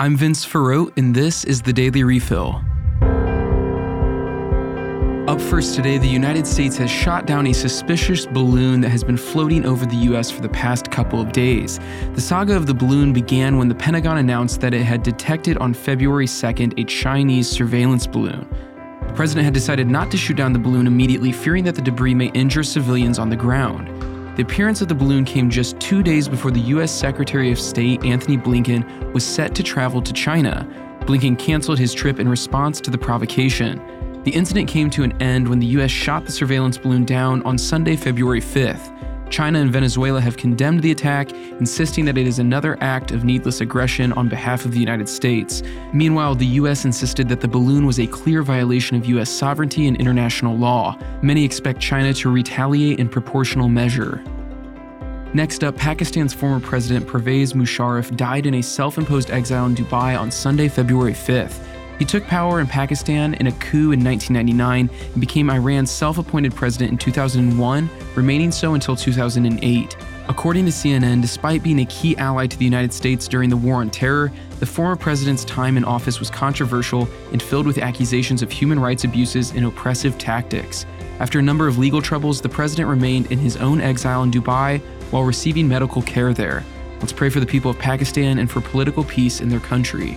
I'm Vince Ferrote, and this is the Daily Refill. Up first today, the United States has shot down a suspicious balloon that has been floating over the U.S. for the past couple of days. The saga of the balloon began when the Pentagon announced that it had detected on February 2nd a Chinese surveillance balloon. The president had decided not to shoot down the balloon immediately, fearing that the debris may injure civilians on the ground. The appearance of the balloon came just two days before the U.S. Secretary of State Antony Blinken was set to travel to China. Blinken canceled his trip in response to the provocation. The incident came to an end when the US shot the surveillance balloon down on Sunday, February 5th. China and Venezuela have condemned the attack, insisting that it is another act of needless aggression on behalf of the United States. Meanwhile, the US insisted that the balloon was a clear violation of US sovereignty and international law. Many expect China to retaliate in proportional measure. Next up, Pakistan's former president Pervez Musharraf died in a self imposed exile in Dubai on Sunday, February 5th. He took power in Pakistan in a coup in 1999 and became Iran's self appointed president in 2001, remaining so until 2008. According to CNN, despite being a key ally to the United States during the War on Terror, the former president's time in office was controversial and filled with accusations of human rights abuses and oppressive tactics. After a number of legal troubles, the president remained in his own exile in Dubai while receiving medical care there. Let's pray for the people of Pakistan and for political peace in their country.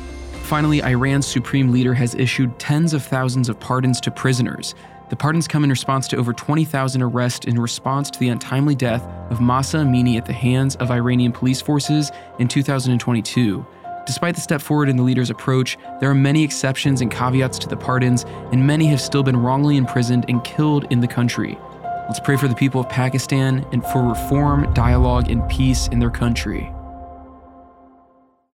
Finally, Iran's supreme leader has issued tens of thousands of pardons to prisoners. The pardons come in response to over 20,000 arrests in response to the untimely death of Mahsa Amini at the hands of Iranian police forces in 2022. Despite the step forward in the leader's approach, there are many exceptions and caveats to the pardons, and many have still been wrongly imprisoned and killed in the country. Let's pray for the people of Pakistan and for reform, dialogue, and peace in their country.